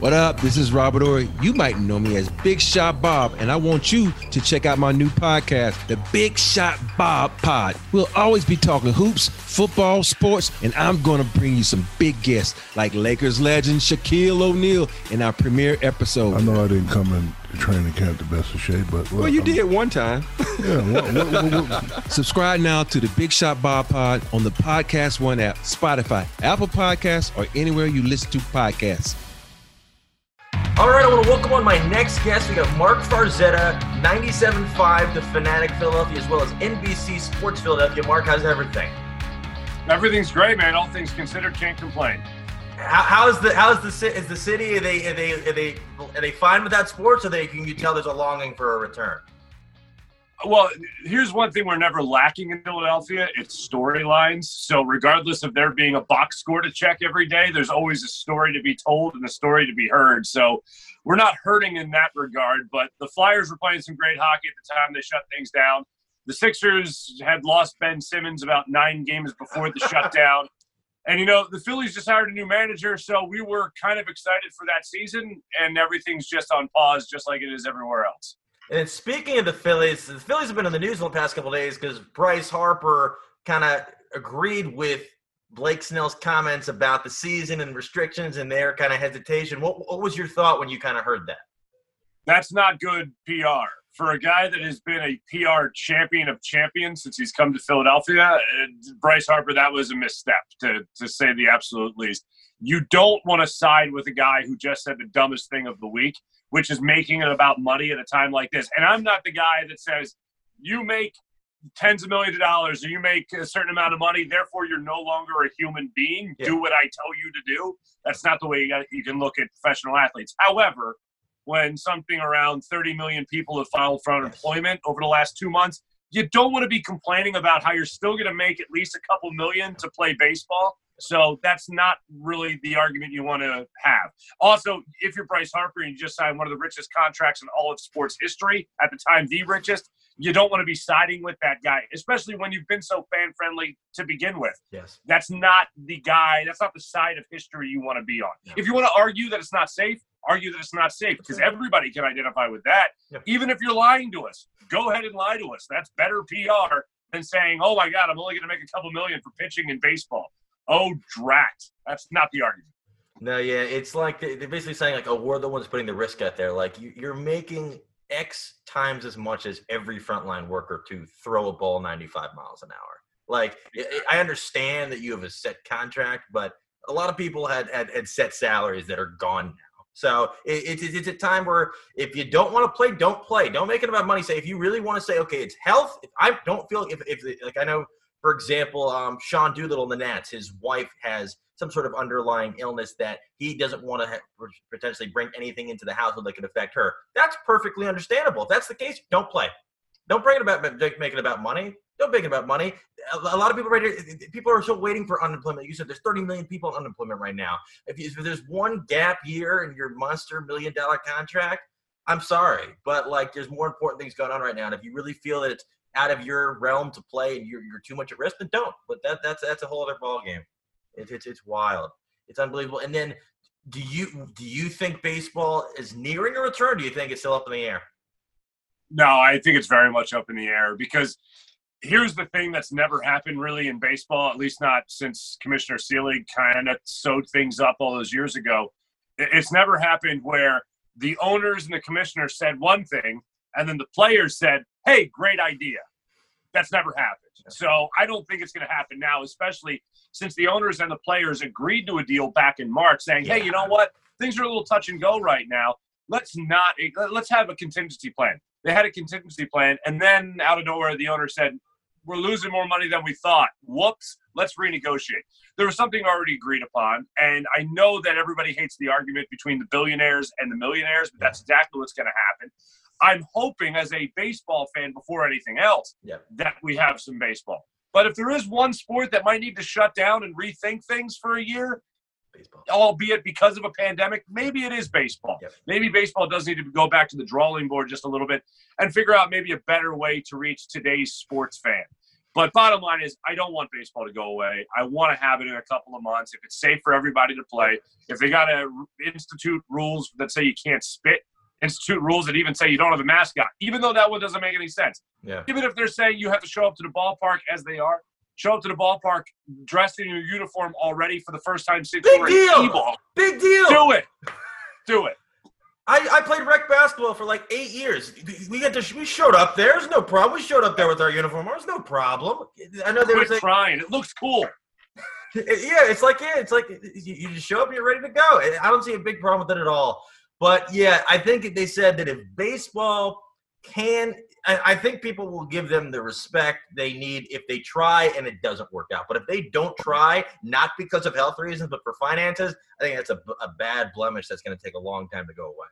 What up? This is Robert Horry. You might know me as Big Shot Bob, and I want you to check out my new podcast, The Big Shot Bob Pod. We'll always be talking hoops, football, sports, and I'm going to bring you some big guests like Lakers legend Shaquille O'Neal in our premiere episode. I know I didn't come in training camp the best of shape, but well, you I'm, did one time. yeah. What, what, what, Subscribe now to the Big Shot Bob Pod on the Podcast One app, Spotify, Apple Podcasts, or anywhere you listen to podcasts. All right, I want to welcome on my next guest. We got Mark Farzetta, 97.5 The Fanatic Philadelphia, as well as NBC Sports Philadelphia. Mark, how's everything? Everything's great, man. All things considered, can't complain. How, how's the how's the is the city? Are they are they are they are they fine with that sports? Or they can you tell there's a longing for a return? Well, here's one thing we're never lacking in Philadelphia it's storylines. So, regardless of there being a box score to check every day, there's always a story to be told and a story to be heard. So, we're not hurting in that regard, but the Flyers were playing some great hockey at the time they shut things down. The Sixers had lost Ben Simmons about nine games before the shutdown. And, you know, the Phillies just hired a new manager. So, we were kind of excited for that season, and everything's just on pause, just like it is everywhere else. And speaking of the Phillies, the Phillies have been in the news in the past couple days because Bryce Harper kind of agreed with Blake Snell's comments about the season and restrictions and their kind of hesitation. What, what was your thought when you kind of heard that? That's not good PR. For a guy that has been a PR champion of champions since he's come to Philadelphia, Bryce Harper, that was a misstep to, to say the absolute least. You don't want to side with a guy who just said the dumbest thing of the week which is making it about money at a time like this. And I'm not the guy that says you make tens of millions of dollars or you make a certain amount of money, therefore you're no longer a human being. Yeah. Do what I tell you to do. That's not the way you, got, you can look at professional athletes. However, when something around 30 million people have filed for unemployment over the last two months, you don't want to be complaining about how you're still going to make at least a couple million to play baseball so that's not really the argument you want to have. Also, if you're Bryce Harper and you just signed one of the richest contracts in all of sports history, at the time the richest, you don't want to be siding with that guy, especially when you've been so fan friendly to begin with. Yes. That's not the guy, that's not the side of history you want to be on. If you want to argue that it's not safe, argue that it's not safe because everybody can identify with that. Even if you're lying to us, go ahead and lie to us. That's better PR than saying, oh my God, I'm only going to make a couple million for pitching in baseball. Oh, drat. That's not the argument. No, yeah, it's like they're basically saying like, "Oh, we're the ones putting the risk out there." Like you, are making X times as much as every frontline worker to throw a ball 95 miles an hour. Like I understand that you have a set contract, but a lot of people had had, had set salaries that are gone now. So it, it, it's a time where if you don't want to play, don't play. Don't make it about money. Say if you really want to say, okay, it's health. If I don't feel if, if like I know for example, um, Sean Doolittle in the Nats, his wife has some sort of underlying illness that he doesn't want to ha- potentially bring anything into the household that could affect her. That's perfectly understandable. If that's the case, don't play. Don't bring it about make it about money. Don't make it about money. A lot of people right here, people are still waiting for unemployment. You said there's 30 million people on unemployment right now. If, you, if there's one gap year in your monster million dollar contract, I'm sorry, but like there's more important things going on right now. And if you really feel that it's out of your realm to play and you're, you're too much at risk, then don't. But that that's that's a whole other ball game. It's it's wild. It's unbelievable. And then, do you do you think baseball is nearing a return? do you think it's still up in the air? No, I think it's very much up in the air because here's the thing that's never happened really in baseball, at least not since Commissioner Selig kind of sewed things up all those years ago. It's never happened where the owners and the commissioner said one thing and then the players said, hey, great idea. That's never happened. So I don't think it's going to happen now, especially since the owners and the players agreed to a deal back in March saying, hey, you know what? Things are a little touch and go right now. Let's not, eh, let's have a contingency plan. They had a contingency plan. And then out of nowhere, the owner said, we're losing more money than we thought. Whoops, let's renegotiate. There was something already agreed upon. And I know that everybody hates the argument between the billionaires and the millionaires, but that's exactly what's going to happen. I'm hoping as a baseball fan before anything else yep. that we have some baseball. But if there is one sport that might need to shut down and rethink things for a year, baseball. albeit because of a pandemic, maybe it is baseball. Yep. Maybe baseball does need to go back to the drawing board just a little bit and figure out maybe a better way to reach today's sports fan. But bottom line is, I don't want baseball to go away. I want to have it in a couple of months if it's safe for everybody to play. If they got to institute rules that say you can't spit, institute rules that even say you don't have a mascot, even though that one doesn't make any sense. Yeah. Even if they're saying you have to show up to the ballpark as they are, show up to the ballpark dressed in your uniform already for the first time since Big you were deal. T-ball. Big deal. Do it. Do it. I, I played rec basketball for like eight years. We get to we showed up there. There's no problem. We showed up there with our uniform. There's no problem. I know Quit was like, trying. It looks cool. yeah, it's like yeah, it's like you, you just show up and you're ready to go. I don't see a big problem with it at all. But yeah, I think they said that if baseball can, I, I think people will give them the respect they need if they try and it doesn't work out. But if they don't try, not because of health reasons, but for finances, I think that's a, a bad blemish that's going to take a long time to go away.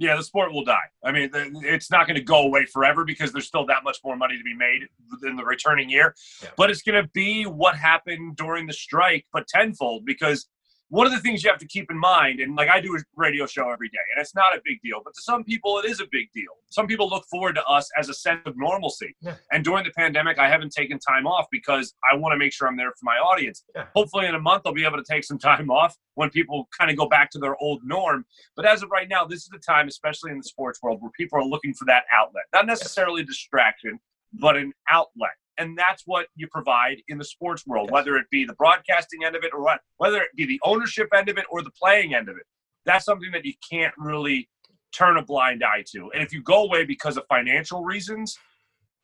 Yeah, the sport will die. I mean, it's not going to go away forever because there's still that much more money to be made in the returning year. Yeah. But it's going to be what happened during the strike, but tenfold because one of the things you have to keep in mind, and like I do a radio show every day, and it's not a big deal, but to some people it is a big deal. Some people look forward to us as a sense of normalcy. Yeah. And during the pandemic, I haven't taken time off because I want to make sure I'm there for my audience. Yeah. Hopefully, in a month, I'll be able to take some time off when people kind of go back to their old norm. But as of right now, this is the time, especially in the sports world, where people are looking for that outlet. Not necessarily distraction, but an outlet. And that's what you provide in the sports world, Yes. whether it be the broadcasting end of it or what, whether it be the ownership end of it or the playing end of it. That's something that you can't really turn a blind eye to. And if you go away because of financial reasons,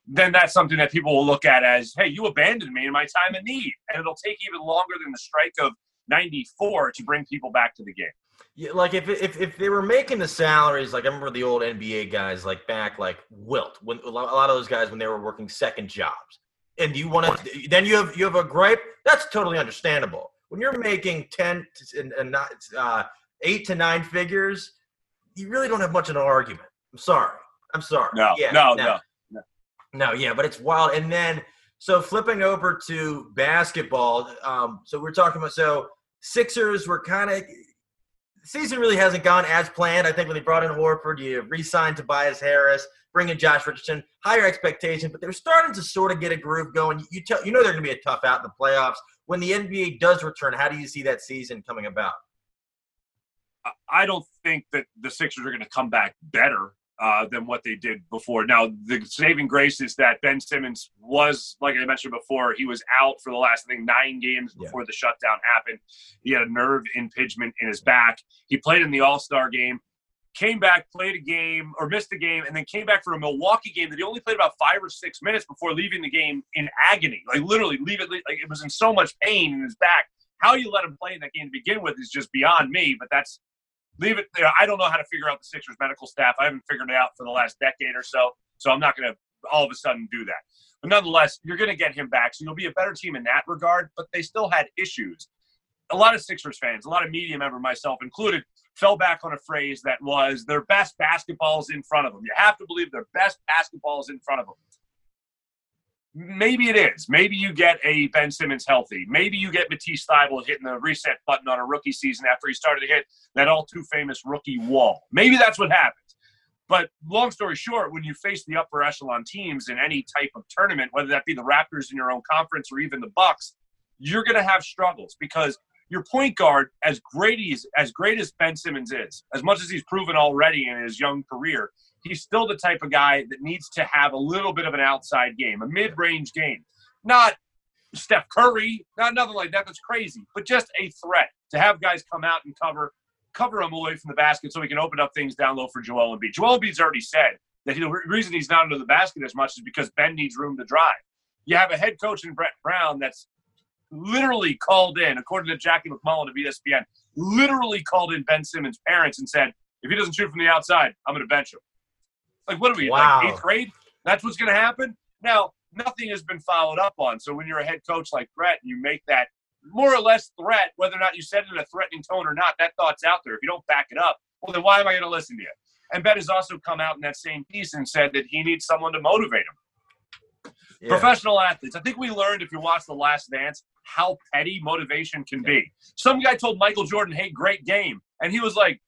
then that's something that people will look at as, hey, you abandoned me in my time of need. And it'll take even longer than the strike of 94 to bring people back to the game. Yeah, like if, if if they were making the salaries, like I remember the old NBA guys, like back like Wilt, when a lot a lot of those guys when they were working second jobs, and you want to, then you have you have a gripe. That's totally understandable. When you're making ten and, and not uh, eight to nine figures, you really don't have much of an argument. I'm sorry. I'm sorry. No, yeah, no, no. no, yeah, but it's wild. And then, so flipping over to basketball, um, so we're talking about so Sixers were kind of season really hasn't gone as planned. I think when they brought in Horford, you re-signed Tobias Harris, bring in Josh Richardson, higher expectations, but they're starting to sort of get a groove going. You tell you know they're going to be a tough out in the playoffs. When the NBA does return, how do you see that season coming about? I- I don't think that the Sixers are going to come back better uh, than what they did before. Now, the saving grace is that Ben Simmons was, like I mentioned before, he was out for the last, I think, nine games Yeah. before the shutdown happened. He had a nerve impingement in his back. He played in the All Star game, came back, played a game, or missed a game, and then came back for a Milwaukee game that he only played about five or six minutes before leaving the game in agony. Like, literally, leave it, like, it was in so much pain in his back. How you let him play in that game to begin with is just beyond me, but that's leave it there. I don't know how to figure out the Sixers medical staff. I haven't figured it out for the last decade or so. So I'm not going to all of a sudden do that. But nonetheless, you're going to get him back. So you'll be a better team in that regard. But they still had issues. A lot of Sixers fans, a lot of media member, myself included, fell back on a phrase that was their best basketballs in front of them. You have to believe their best basketballs in front of them. Maybe it is. Maybe you get a Ben Simmons healthy. Maybe you get Matisse Thybulle hitting the reset button on a rookie season after he started to hit that all too famous rookie wall. Maybe that's what happens. But long story short, when you face the upper echelon teams in any type of tournament, whether that be the Raptors in your own conference or even the Bucks, you're going to have struggles because your point guard, as great as as great as Ben Simmons is, as much as he's proven already in his young career, he's still the type of guy that needs to have a little bit of an outside game, a mid-range game, not Steph Curry, not nothing like that. That's crazy, but just a threat to have guys come out and cover cover him away from the basket so we can open up things down low for Joel Embiid. Joel Embiid's already said that the reason he's not under the basket as much is because Ben needs room to drive. You have a head coach in Brett Brown that's literally called in, according to Jackie MacMullan of ESPN, literally called in Ben Simmons' parents and said, if he doesn't shoot from the outside, I'm going to bench him. Like, what are we, Wow. like eighth grade? That's what's going to happen? Now, nothing has been followed up on. So when you're a head coach like Brett, you make that more or less threat, whether or not you said it in a threatening tone or not, that thought's out there. If you don't back it up, well, then why am I going to listen to you? And Ben has also come out in that same piece and said that he needs someone to motivate him. Yeah. Professional athletes. I think we learned if you watch The Last Dance how petty motivation can be. Some guy told Michael Jordan, "Hey, great game," and he was like,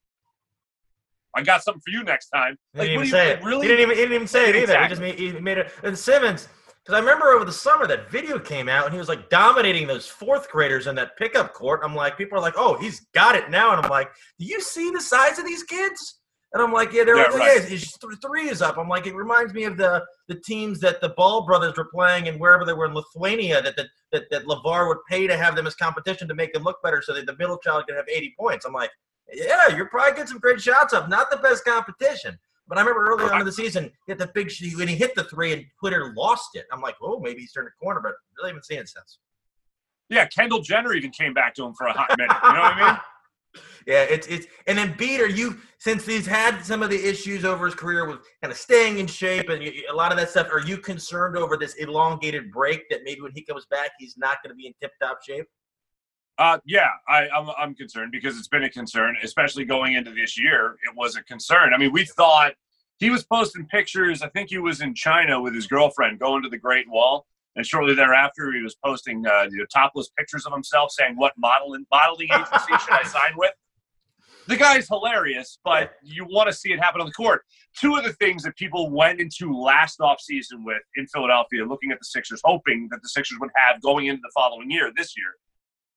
"I got something for you next time." He didn't even say like, it. really? He didn't even, he didn't even say it either. Exactly. He just made, he made it. And Simmons, Because I remember over the summer that video came out and he was like dominating those fourth graders in that pickup court. I'm like, people are like, oh, he's got it now. And I'm like, do you see the size of these kids? And I'm like, yeah, they're Yeah, like, right. yeah, th- three is up. I'm like, it reminds me of the the teams that the Ball brothers were playing and wherever they were in Lithuania that that that, that Lavar would pay to have them as competition to make them look better so that the middle child could have 80 points. I'm like, yeah, you're probably getting some great shots up. Not the best competition. But I remember early on in the season, he hit the big when he hit the three and Twitter lost it. I'm like, oh, maybe he's turned a corner, but really haven't seen it since. Yeah, Kendall Jenner even came back to him for a hot minute. You know what I mean? Yeah, it's it's and then Beat, are you since he's had some of the issues over his career with kind of staying in shape and you, a lot of that stuff? Are you concerned over this elongated break that maybe when he comes back he's not going to be in tip top shape? Uh, yeah, I, I'm, I'm concerned because it's been a concern, especially going into this year. It was a concern. I mean, we thought he was posting pictures. I think he was in China with his girlfriend going to the Great Wall. And shortly thereafter, he was posting uh, you know, topless pictures of himself saying, What modeling, modeling agency should I sign with? The guy's hilarious, but you want to see it happen on the court. Two of the things that people went into last offseason with in Philadelphia, looking at the Sixers, hoping that the Sixers would have going into the following year, this year,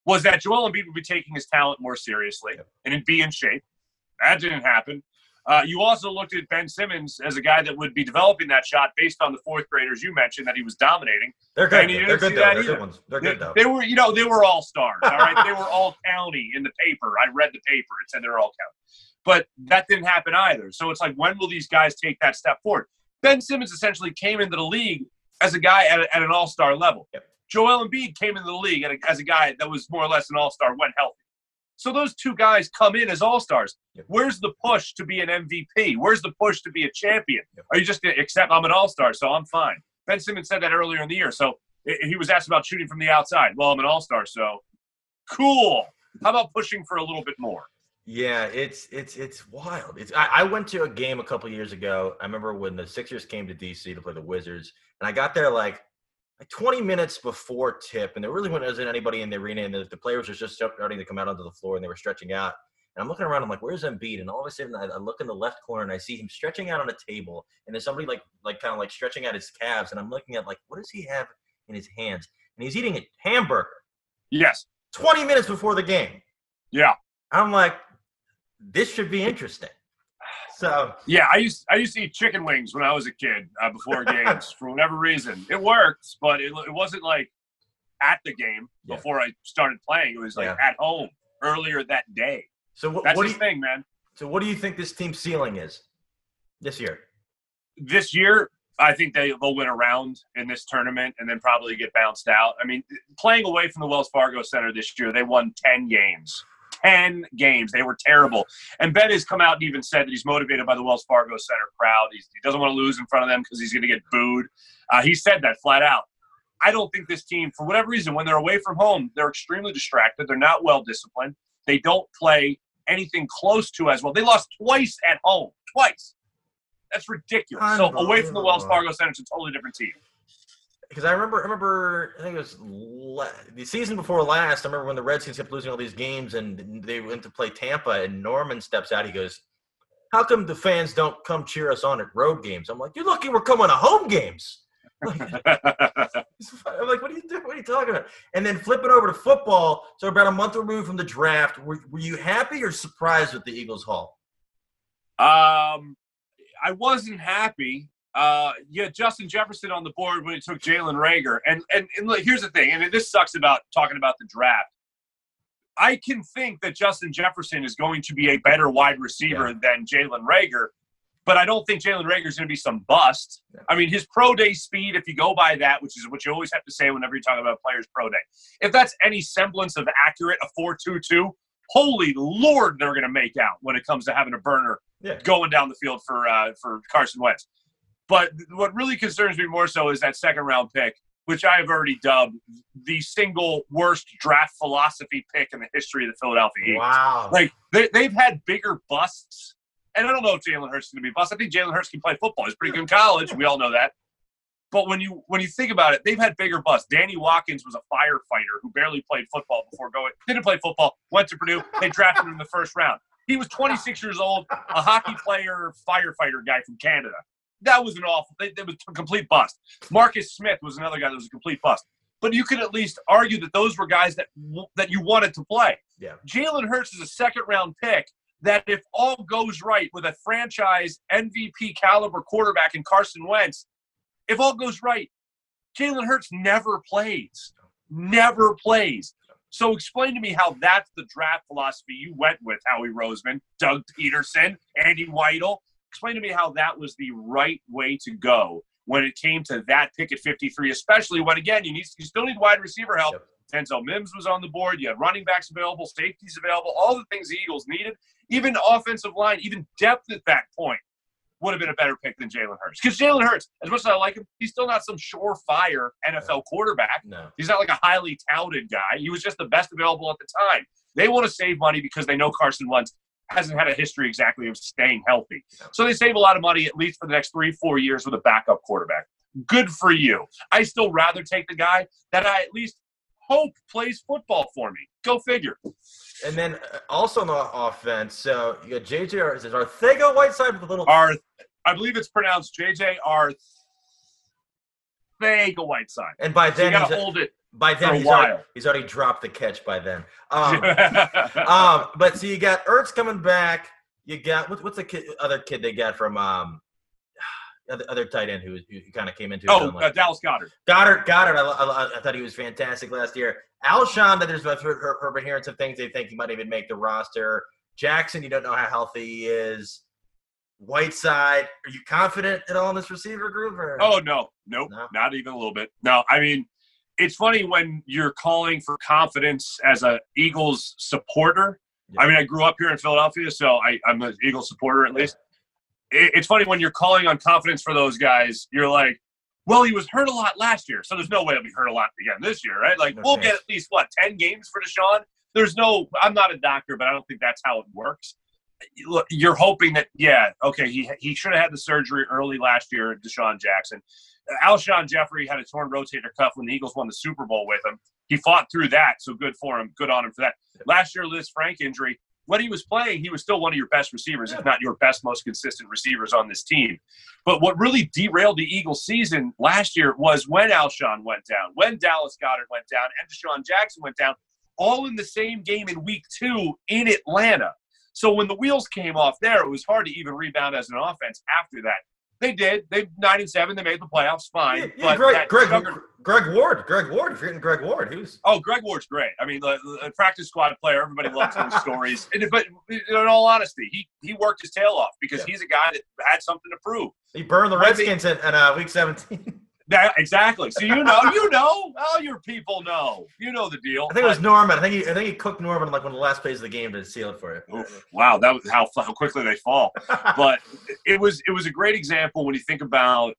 was that Joel Embiid would be taking his talent more seriously and be in shape. That didn't happen. Uh, you also looked at Ben Simmons as a guy that would be developing that shot based on the fourth graders you mentioned that he was dominating. They're good. They're good though. They're good ones. They're good though. they were, you know, they were all stars. All right, they were all county in the paper. I read the paper; it said they're all county, but that didn't happen either. So it's like, when will these guys take that step forward? Ben Simmons essentially came into the league as a guy at, a, at an all-star level. Yep. Joel Embiid came into the league a, as a guy that was more or less an all-star when healthy. So those two guys come in as all-stars. Yep. Where's the push to be an MVP? Where's the push to be a champion? Yep. Are you just going to accept I'm an all-star, so I'm fine? Ben Simmons said that earlier in the year. So he was asked about shooting from the outside. Well, I'm an all-star, so cool. How about pushing for a little bit more? Yeah, it's it's it's wild. It's I, I went to a game a couple years ago. I remember when the Sixers came to DC to play the Wizards, and I got there like like 20 minutes before tip, and there really wasn't anybody in the arena, and the, the players were just starting to come out onto the floor, and they were stretching out. And I'm looking around, I'm like, "Where's Embiid?" And all of a sudden, I, I look in the left corner, and I see him stretching out on a table, and there's somebody like like kind of like stretching out his calves, and I'm looking at like, what does he have in his hands? And he's eating a hamburger. Yes. 20 minutes before the game. Yeah. I'm like, this should be interesting. So Yeah, I used I used to eat chicken wings when I was a kid uh, before games for whatever reason. It worked, but it, it wasn't like at the game Yeah. before I started playing. It was like Yeah. at home earlier that day. so what, That's what do you thing, man. so what do you think this team's ceiling is this year? This year, I think they, they'll win a round in this tournament and then probably get bounced out. I mean, playing away from the Wells Fargo Center this year, they won 10 games. 10 games. They were terrible. And Ben has come out and even said that he's motivated by the Wells Fargo Center crowd. He's, he doesn't want to lose in front of them because he's going to get booed. Uh, he said that flat out. I don't think this team, for whatever reason, when they're away from home, they're extremely distracted. They're not well disciplined. They don't play anything close to as well. They lost twice at home. Twice. That's ridiculous. So away from the Wells Fargo Center, it's a totally different team. Because I remember, I remember, I think it was la- the season before last. I remember when the Redskins kept losing all these games, and they went to play Tampa, and Norman steps out. He goes, "How come the fans don't come cheer us on at road games?" I'm like, "You're lucky we're coming to home games." Like, I'm like, what are you doing? What are you talking about? And then flipping over to football. So about a month removed from the draft, were, were you happy or surprised with the Eagles' haul? Um, I wasn't happy. Uh, yeah, Justin Jefferson on the board when it took Jalen Reagor, and and and look, here's the thing, and this sucks about talking about the draft. I can think that Justin Jefferson is going to be a better wide receiver than Jalen Reagor, but I don't think Jalen Reagor is going to be some bust. Yeah. I mean, his pro day speed, if you go by that, which is what you always have to say whenever you talk about players' pro day, if that's any semblance of accurate, a four-two-two, holy lord, they're going to make out when it comes to having a burner Yeah. going down the field for uh, for Carson Wentz. But what really concerns me more so is that second round pick, which I have already dubbed the single worst draft philosophy pick in the history of the Philadelphia Eagles. Wow. Like they, they've had bigger busts, and I don't know if Jalen Hurts is going to be a bust. I think Jalen Hurts can play football. He's pretty good in college. We all know that. But when you when you think about it, they've had bigger busts. Danny Watkins was a firefighter who barely played football before going. Didn't play football. Went to Purdue. They drafted him in the first round. He was 26 years old, a hockey player, firefighter guy from Canada. That was an awful. That was a complete bust. Marcus Smith was another guy that was a complete bust. But you could at least argue that those were guys that that you wanted to play. Yeah. Jalen Hurts is a second round pick that if all goes right with a franchise MVP caliber quarterback in Carson Wentz, if all goes right, Jalen Hurts never plays. Never plays. So explain to me how that's the draft philosophy you went with, Howie Roseman, Doug Pederson, Andy Weidl. Explain to me how that was the right way to go when it came to that pick at 53, especially when again you need you still need wide receiver help. Yep. Denzel Mims was on the board. You had running backs available, safeties available, all the things the Eagles needed. Even offensive line, even depth at that point would have been a better pick than Jalen Hurts. Because Jalen Hurts, as much as I like him, he's still not some surefire NFL quarterback. No. He's not like a highly touted guy. He was just the best available at the time. They want to save money because they know Carson Wentz hasn't had a history exactly of staying healthy. So they save a lot of money, at least for the next three, four years, with a backup quarterback. Good for you. I still rather take the guy that I at least hope plays football for me. Go figure. And then uh, also on the offense, so you got JJ is it Arthego Whiteside with a little Arth, I believe it's pronounced JJ Arth. Thega Whiteside. and by So you then got he's, to hold it. By then he's already, he's already dropped the catch by then. Um, um, but so you got Ertz coming back. You got what, what's the kid, other kid they got from um, other, other tight end who, who kind of came into oh, own, uh, Dallas Goedert. Goedert. Goedert. I, I, I thought he was fantastic last year. Alshon, that there's I've heard, heard, heard been some things. They think he might even make the roster. Jackson, you don't know how healthy he is. Whiteside, are you confident at all in this receiver group? Or? Oh no, nope, No? not even a little bit. No, I mean, it's funny when you're calling for confidence as a Eagles supporter. Yeah. I mean, I grew up here in Philadelphia, so I, I'm an Eagles supporter at least. It, it's funny when you're calling on confidence for those guys. You're like, well, he was hurt a lot last year, so there's no way he'll be hurt a lot again this year, right? Like, we'll get at least what ten games for DeSean. There's no. I'm not a doctor, but I don't think that's how it works. You're hoping that, yeah, okay, he he should have had the surgery early last year, DeSean Jackson. Alshon Jeffery had a torn rotator cuff when the Eagles won the Super Bowl with him. He fought through that, so good for him. Good on him for that. Last year, Lisfranc injury. When he was playing, he was still one of your best receivers, if not your best, most consistent receivers on this team. But what really derailed the Eagles' season last year was when Alshon went down, when Dallas Goedert went down, and DeSean Jackson went down, all in the same game in Week Two in Atlanta. So when the wheels came off there, it was hard to even rebound as an offense after that. They did. They nine and seven. They made the playoffs. Fine. Yeah, yeah, but Greg, Greg, Greg Ward, Greg Ward. You're forgetting Greg Ward. He was Oh, Greg Ward's great. I mean, the, the practice squad player. Everybody loves those stories. And, but in all honesty, he he worked his tail off because Yeah. he's a guy that had something to prove. he burned the Redskins in, in uh, week 17. That exactly. So you know, you know, all your people know. You know the deal. I think it was Norman. I think he, I think he cooked Norman like one of the last plays of the game to seal it for you. Oof, wow, that was how, how quickly they fall. but it was it was a great example when you think about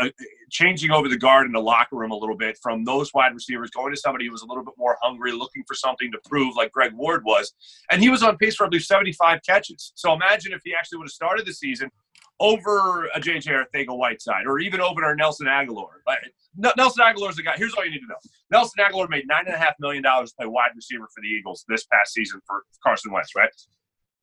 uh, changing over the guard in the locker room a little bit from those wide receivers going to somebody who was a little bit more hungry, looking for something to prove, like Greg Ward was, and he was on pace for I believe 75 catches. So imagine if he actually would have started the season over a JJ Arthega Whiteside or even over a Nelson Agholor. Like, Nelson Agholor is the guy. Here's all you need to know: Nelson Agholor made nine and a half million dollars to play wide receiver for the Eagles this past season for Carson Wentz, right?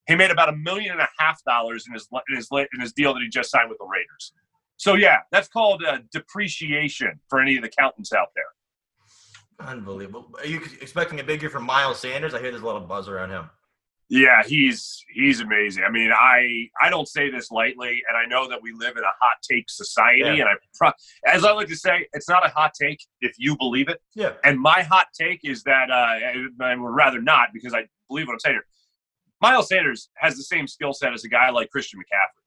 He made about a million and a half dollars in his in his in his deal that he just signed with the Raiders. So yeah, that's called uh, depreciation for any of the accountants out there. Unbelievable. Are you expecting a big year from Miles Sanders? I hear there's a lot of buzz around him. Yeah, he's he's amazing. I mean, I I don't say this lightly, and I know that we live in a hot take society, Yeah. and I as I like to say, it's not a hot take if you believe it. Yeah. And my hot take is that uh, I would rather not because I believe what I'm saying here. Miles Sanders has the same skill set as a guy like Christian McCaffrey.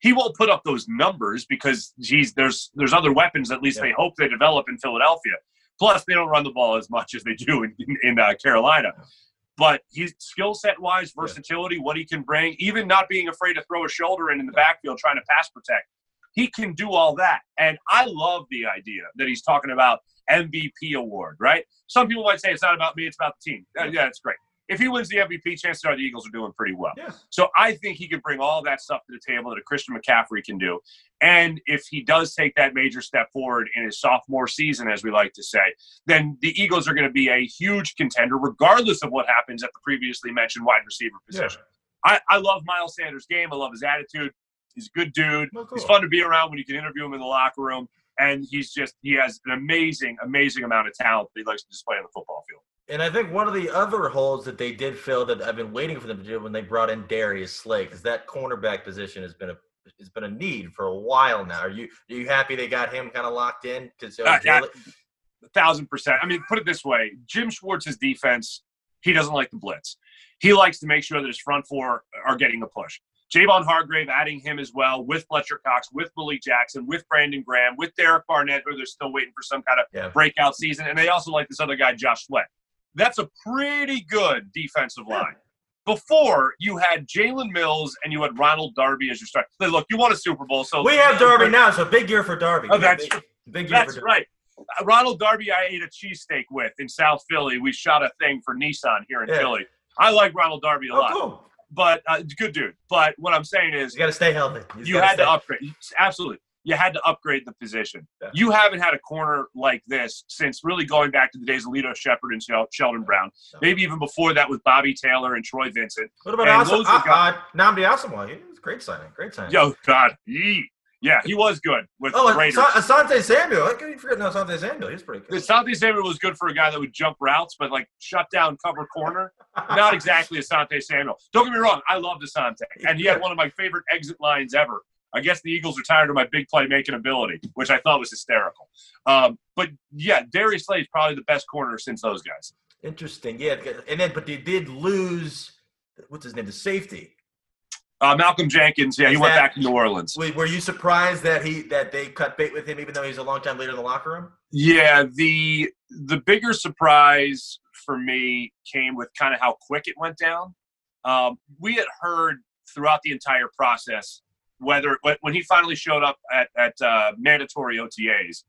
He won't put up those numbers because geez, there's there's other weapons at least Yeah. they hope they develop in Philadelphia. Plus, they don't run the ball as much as they do in, in, in uh, Carolina. But he's skill set wise, Yeah. versatility, what he can bring, even not being afraid to throw a shoulder in in the backfield trying to pass protect. He can do all that. And I love the idea that he's talking about MVP award, right? Some people might say it's not about me, it's about the team. Uh, yeah, it's great. If he wins the MVP, chances are the Eagles are doing pretty well. Yeah. So I think he can bring all that stuff to the table that a Christian McCaffrey can do. And if he does take that major step forward in his sophomore season, as we like to say, then the Eagles are going to be a huge contender, regardless of what happens at the previously mentioned wide receiver position. I, I love Miles Sanders' game. I love his attitude. He's a good dude. Oh, He's fun to be around when you can interview him in the locker room. And he's just he has an amazing, amazing amount of talent that he likes to display on the football field. And I think one of the other holes that they did fill that I've been waiting for them to do when they brought in Darius Slay, because that cornerback position has been a has been a need for a while now. Are you are you happy they got him kind of locked in? Because Uh, yeah. A thousand percent. I mean, put it this way: Jim Schwartz's defense, he doesn't like the blitz. He likes to make sure that his front four are getting the push. Javon Hargrave adding him as well with Fletcher Cox, with Malik Jackson, with Brandon Graham, with Derek Barnett, who they're still waiting for some kind of Yeah. breakout season. And they also like this other guy, Josh Sweat. That's a pretty good defensive line. Before you had Jalen Mills and you had Ronald Darby as your starter. Look, you won a Super Bowl, so We have Darby now, so big year for Darby. Oh, that's big, big year That's right. Uh, Ronald Darby, I ate a cheesesteak with in South Philly. We shot a thing for Nissan here in Yeah. Philly. I like Ronald Darby a Oh, lot, cool. but uh, good dude. But what I'm saying is, You got to stay healthy. just you had stay- to upgrade. Absolutely, you had to upgrade the position. Yeah. You haven't had a corner like this since really going back to the days of Lito Sheppard and Shel- Sheldon Brown. Maybe even before that with Bobby Taylor and Troy Vincent. What about Asa- are uh, uh, Nnamdi Asomugha? He was a great signing. Great signing. Yo, God, yee. yeah, he was good with oh, the Raiders. Asante Samuel. How can you forget Asante Samuel? He's pretty good. Asante Samuel was good for a guy that would jump routes, but like shut down cover corner. Not exactly Asante Samuel. Don't get me wrong, I loved Asante, and he had one of my favorite exit lines ever. I guess the Eagles are tired of my big play making ability, which I thought was hysterical. Um, but yeah, Darius Slay is probably the best corner since those guys. Interesting. Yeah, and then but they did lose. What's his name? The safety. Uh, Malcolm Jenkins, yeah, he Is went that- back to New Orleans. Wait, were you surprised that he that they cut bait with him, even though he's a long time leader in the locker room? Yeah, the the bigger surprise for me came with kind of how quick it went down. Um, we had heard throughout the entire process whether when- he finally showed up at at uh, mandatory OTAs,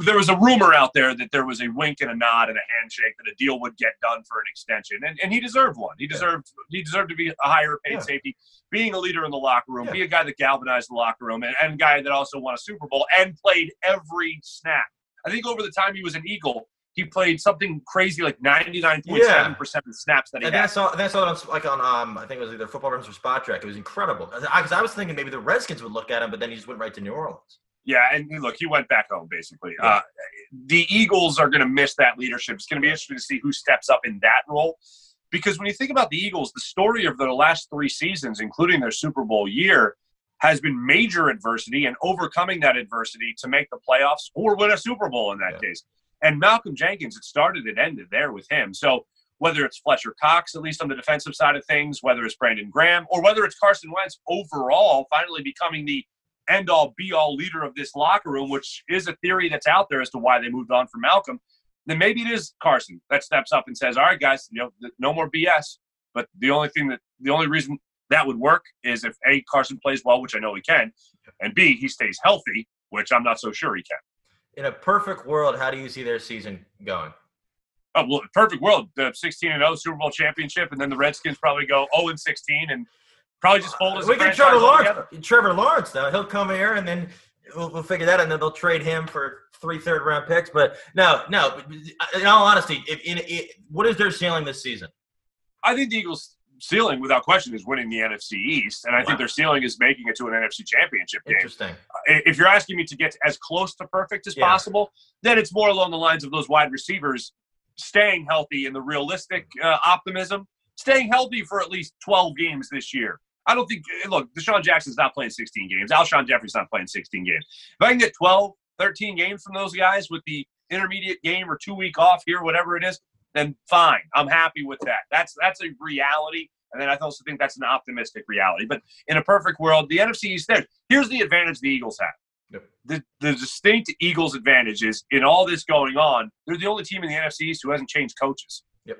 there was a rumor out there that there was a wink and a nod and a handshake that a deal would get done for an extension, and, and he deserved one. He Yeah. deserved he deserved to be a higher paid Yeah. safety, being a leader in the locker room, Yeah. be a guy that galvanized the locker room, and, and a guy that also won a Super Bowl and played every snap. I think over the time he was an Eagle, he played something crazy like ninety nine point seven percent of the snaps that he And I had. I saw it on like on um, I think it was either Football Rooms or Spotrac. It was incredible because I, was thinking maybe the Redskins would look at him, but then he just went right to New Orleans. Yeah, and look, he went back home basically. Yeah. Uh, the Eagles are going to miss that leadership. It's going to be interesting to see who steps up in that role. Because when you think about the Eagles, the story of their last three seasons, including their Super Bowl year, has been major adversity and overcoming that adversity to make the playoffs or win a Super Bowl in that Yeah. case. And Malcolm Jenkins, it started and ended there with him. So whether it's Fletcher Cox, at least on the defensive side of things, whether it's Brandon Graham, or whether it's Carson Wentz overall finally becoming the end all be all leader of this locker room, which is a theory that's out there as to why they moved on from Malcolm, then maybe it is Carson that steps up and says, "All right, guys, you know, no more BS." But the only thing that the only reason that would work is if a Carson plays well, which I know he can, and b he stays healthy, which I'm not so sure he can. In a perfect world, how do you see their season going? Oh well, perfect world. The 16 and 0 Super Bowl championship, and then the Redskins probably go 0 and 16, and probably just fold a we get Trevor Lawrence. Trevor Lawrence, though, he'll come here and then we'll, we'll figure that, out, and then they'll trade him for three third round picks. But no, no. In all honesty, if in, in, what is their ceiling this season? I think the Eagles' ceiling, without question, is winning the NFC East, and I Wow. think their ceiling is making it to an NFC Championship game. Interesting. If you're asking me to get as close to perfect as Yeah. possible, then it's more along the lines of those wide receivers staying healthy and the realistic uh, optimism, staying healthy for at least 12 games this year. I don't think, eh, look, DeSean Jackson's not playing 16 games. Alshon Jeffery's not playing 16 games. If I can get 12, 13 games from those guys with the intermediate game or two week off here, whatever it is, then fine. I'm happy with that. That's that's a reality. And then I also think that's an optimistic reality. But in a perfect world, the NFC East there. Here's the advantage the Eagles have. Yep. The, the distinct Eagles advantage is in all this going on, they're the only team in the NFC East who hasn't changed coaches. Yep.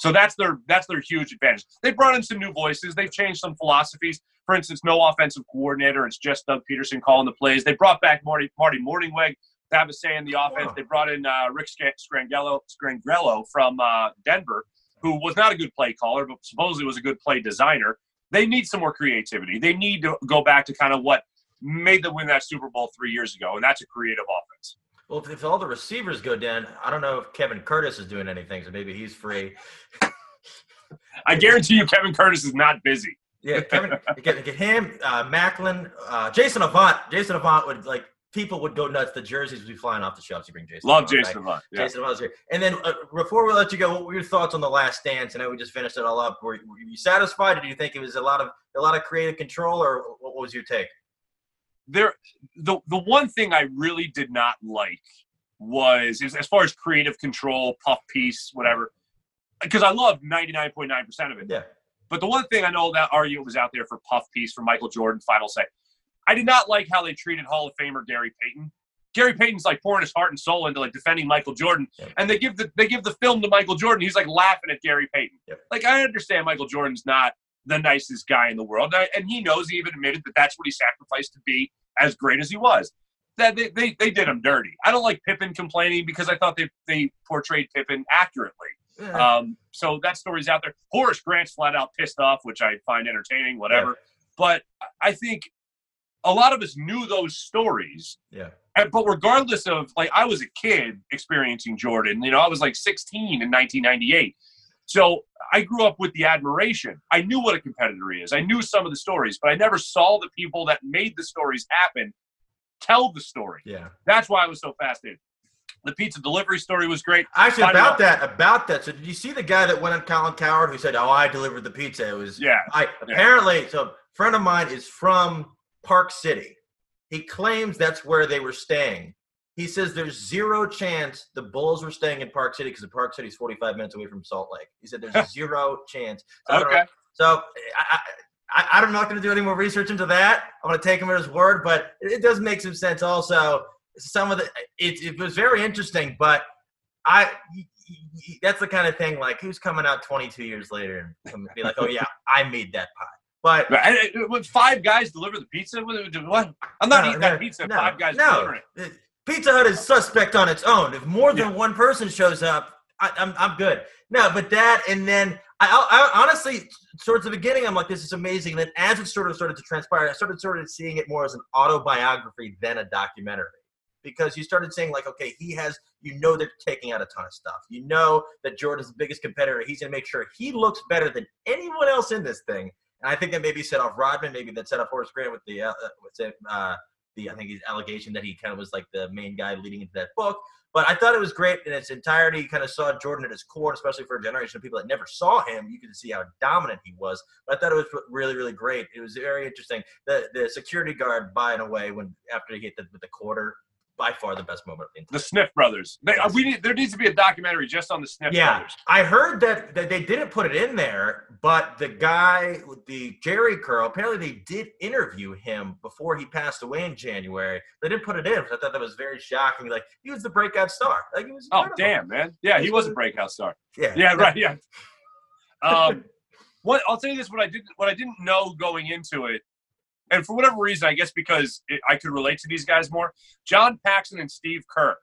So that's their that's their huge advantage. They brought in some new voices. They've changed some philosophies. For instance, no offensive coordinator. It's just Doug Pederson calling the plays. They brought back Marty Marty Mornhinweg to have a say in the offense. They brought in uh, Rick Sc- Scangarello, Scangarello from uh, Denver, who was not a good play caller, but supposedly was a good play designer. They need some more creativity. They need to go back to kind of what made them win that Super Bowl three years ago, and that's a creative offense. Well, if, if all the receivers go down, I don't know if Kevin Curtis is doing anything, so maybe he's free. I guarantee you, Kevin Curtis is not busy. Yeah, Kevin, get, get him, uh, Maclin, uh, Jason Avant. Jason Avant would like people would go nuts. The jerseys would be flying off the shelves. You bring Jason. Love Avant, Jason right? Yeah. Jason Avant's here. And then uh, before we let you go, what were your thoughts on the Last Dance? And i know we just finished it all up. Were, were you satisfied? Do you think it was a lot of a lot of creative control, or what was your take? there the the one thing I really did not like was as far as creative control, puff piece, whatever. Because I love ninety nine point nine percent of it. Yeah. But the one thing I know that argument was out there for puff piece for Michael Jordan final say. I did not like how they treated Hall of Famer Gary Payton. Gary Payton's like pouring his heart and soul into like defending Michael Jordan, Yep. and they give the they give the film to Michael Jordan. He's like laughing at Gary Payton. Yep. Like I understand Michael Jordan's not the nicest guy in the world, and, he knows. He even admitted that that's what he sacrificed to be as great as he was. That they, they, they did him dirty. I don't like Pippen complaining because I thought they they portrayed Pippen accurately. Yeah. Um, so that story's out there. Horace Grant's flat out pissed off, which I find entertaining, whatever. But I think a lot of us knew those stories. yeah. And, but regardless of like, I was a kid experiencing Jordan. You know, I was like 16 in 1998. So I grew up with the admiration. I knew what a competitor he is. I knew some of the stories, but I never saw the people that made the stories happen tell the story. Yeah. That's why I was so fascinated. The pizza delivery story was great. Actually, Find about out. that, about that. So, did you see the guy that went on Colin Cowherd who said, "Oh, I delivered the pizza"? It was Yeah. I apparently. So, a friend of mine is from Park City. He claims that's where they were staying. He says there's zero chance the Bulls were staying in Park City because the Park City is 45 minutes away from Salt Lake. He said there's zero chance. So I don't know- Okay. So I, I, I, I'm not going to do any more research into that. I'm going to take him at his word, but it, it does make some sense. Also, some of the it, it was very interesting, but I that's the kind of thing like who's coming out 22 years later and be like, oh yeah, I made that pie. But and When five guys deliver the pizza, what? I'm not No, eating that pizza. no, five guys no. Pizza Hut is suspect on its own. If more than Yeah. one person shows up, I, I'm I'm good. No, but that and then I, I, I honestly towards the beginning I'm like this is amazing. Then as it sort of started to transpire, I started sort of seeing it more as an autobiography than a documentary because you started saying like okay he has you know they're taking out a ton of stuff. You know that Jordan's the biggest competitor. He's gonna make sure he looks better than anyone else in this thing. And I think that maybe set off Rodman. Maybe that set off Horace Grant with the uh, uh, uh, the I think his allegation that he kind of was like the main guy leading into that book. But I thought it was great in its entirety. You kind of saw Jordan at his core, especially for a generation of people that never saw him. You could see how dominant he was. But I thought it was really, really great. It was very interesting. The the security guard by buying away when after he hit the, with the quarter, by far the best moment of the entire. The Sniff Brothers. They, we need, there needs to be a documentary just on the Sniff Yeah, Brothers. I heard that, that they didn't put it in there, but the guy with the Jerry curl, apparently they did interview him before he passed away in January. They didn't put it in. So I thought that was very shocking. Like he was the breakout star. Like he was. Oh damn, man! Yeah, he was a breakout star. Yeah. Yeah, right. Yeah. Um, what I'll tell you this: what I didn't, what I didn't know going into it, and for whatever reason, I guess because it, I could relate to these guys more. John Paxson and Steve Kerr.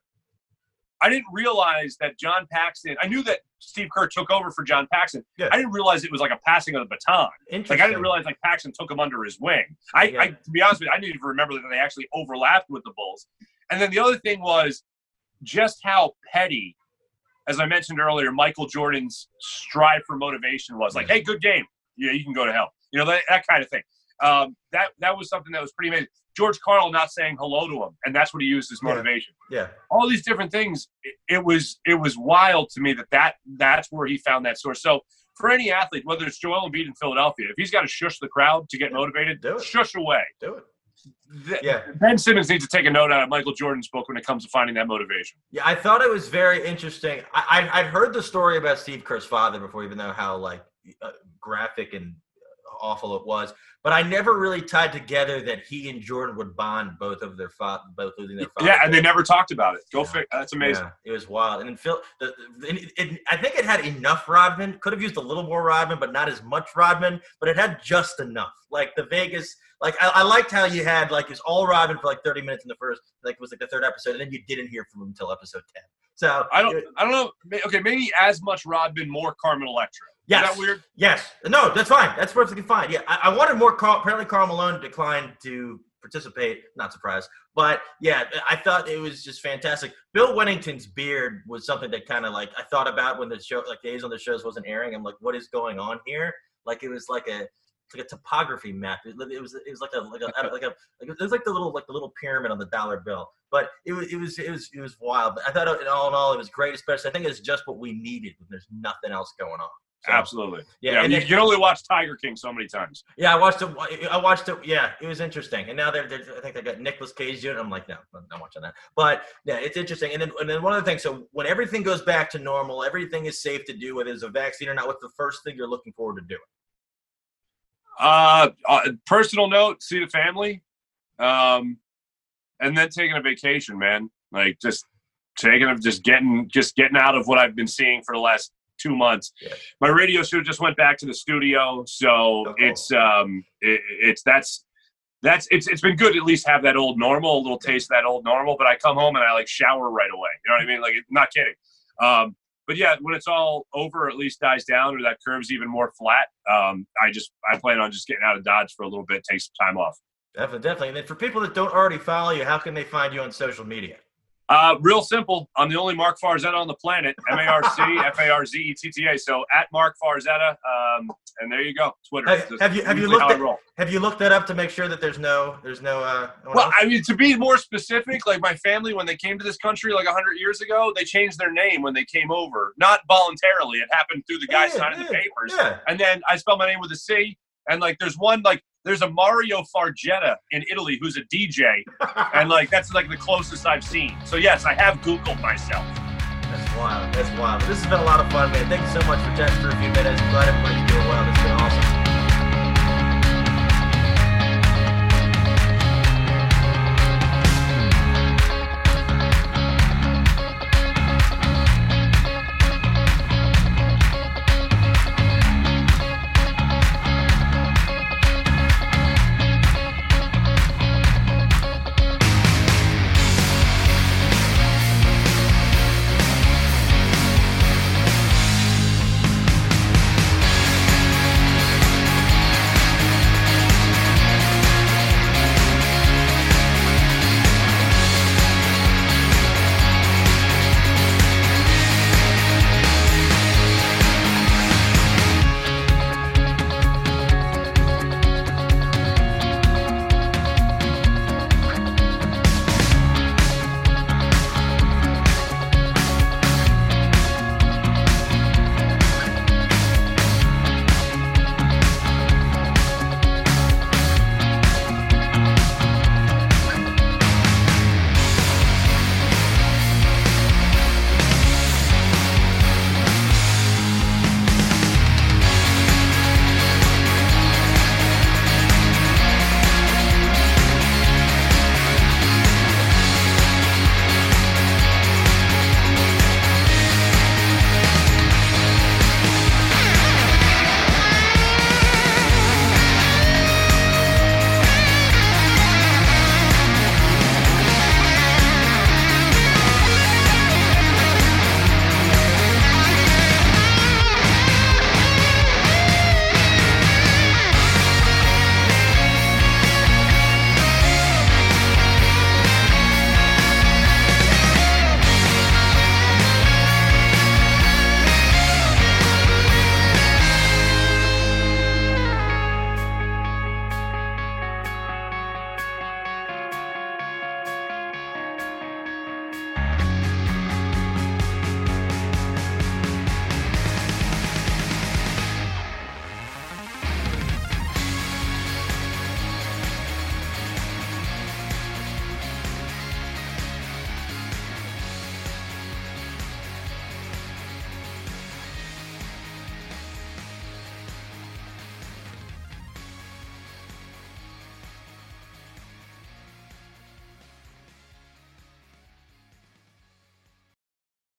I didn't realize that John Paxson. I knew that Steve Kerr took over for John Paxson. Yeah. I didn't realize it was like a passing of the baton. Interesting. Like I didn't realize like Paxson took him under his wing. I, Yeah. I to be honest with you, I didn't even remember that they actually overlapped with the Bulls. And then the other thing was just how petty, as I mentioned earlier, Michael Jordan's strive for motivation was. Like, hey, good game. Yeah, you can go to hell. You know that, that kind of thing. Um, that that was something that was pretty amazing. George Karl not saying hello to him, and that's what he used as motivation Yeah. all these different things. It, it was it was wild to me that, that that's where he found that source. So for any athlete, whether it's Joel Embiid in Philadelphia, if he's got to shush the crowd to get motivated, Do it. shush away. Do it. Th- Yeah. Ben Simmons needs to take a note out of Michael Jordan's book when it comes to finding that motivation. Yeah, I thought it was very interesting. I, I I'd heard the story about Steve Kerr's father before, even though how like uh, graphic and awful it was. But I never really tied together that he and Jordan would bond both of their fa- both losing their father. Yeah, and they never talked about it. Go Yeah. figure. That's amazing. Yeah, it was wild. And then Phil, the, the, it, it, I think it had enough Rodman. Could have used a little more Rodman, but not as much Rodman. But it had just enough. Like the Vegas, like I, I liked how you had like it's all Rodman for like thirty minutes in the first, like it was like the third episode, and then you didn't hear from him until episode ten. So I don't. it- I don't know. Okay, maybe as much Rodman, more Carmen Electra. Yes. Is that weird? Yes. No, that's fine. That's perfectly fine. Yeah, I, I wanted more. Carl, apparently, Karl Malone declined to participate. Not surprised, but yeah, I thought it was just fantastic. Bill Wennington's beard was something that kind of like I thought about when the show, like days on the shows wasn't airing. I'm like, what is going on here? Like it was like a it's like a topography map. It, it was it was like a like a like a like it was like the little like the little pyramid on the dollar bill. But it was it was it was it was wild. But I thought in all in all it was great. Especially I think it's just what we needed when there's nothing else going on. So, Absolutely. Yeah, Yeah, and you can only watch Tiger King so many times. Yeah, I watched it. I watched it. Yeah, it was interesting. And now they're, they're I think they got Nicolas Cage doing it. I'm like, no, I'm not watching that. But yeah, it's interesting. And then and then one of the things. So when everything goes back to normal, everything is safe to do, whether it's a vaccine or not. What's the first thing you're looking forward to doing? Uh, uh, personal note: see the family, um, and then taking a vacation, man. Like just taking, a- just getting, just getting out of what I've been seeing for the last two months. Yeah. My radio show just went back to the studio, so Oh, it's um, it, it's that's. That's it's it's been good to at least have that old normal, a little taste of that old normal. But I come home and I like shower right away. You know what I mean? Like not kidding. Um, but yeah, when it's all over, at least dies down, or that curve's even more flat. Um, I just I plan on just getting out of Dodge for a little bit, take some time off. Definitely, definitely. And then for people that don't already follow you, how can they find you on social media? Uh, real simple. I'm the only Marc Farzetta on the planet. M A R C F A R Z E T T A. So at Marc Farzetta, um, and there you go. Twitter. Have- have you- have you looked how I at- roll. Have you looked that up to make sure that there's no there's no uh no Well, else? I mean, to be more specific, like my family, when they came to this country like 100 years ago, they changed their name when they came over. Not voluntarily. It happened through the guy Yeah, signing the papers. Yeah. And then I spell my name with a C. And like, there's one like, there's a Mario Fargetta in Italy who's a DJ, and like that's like the closest I've seen. So yes, I have Googled myself. That's wild. That's wild. This has been a lot of fun, man. Thank you so much for chatting for a few minutes. Glad everybody's doing well. This has been awesome.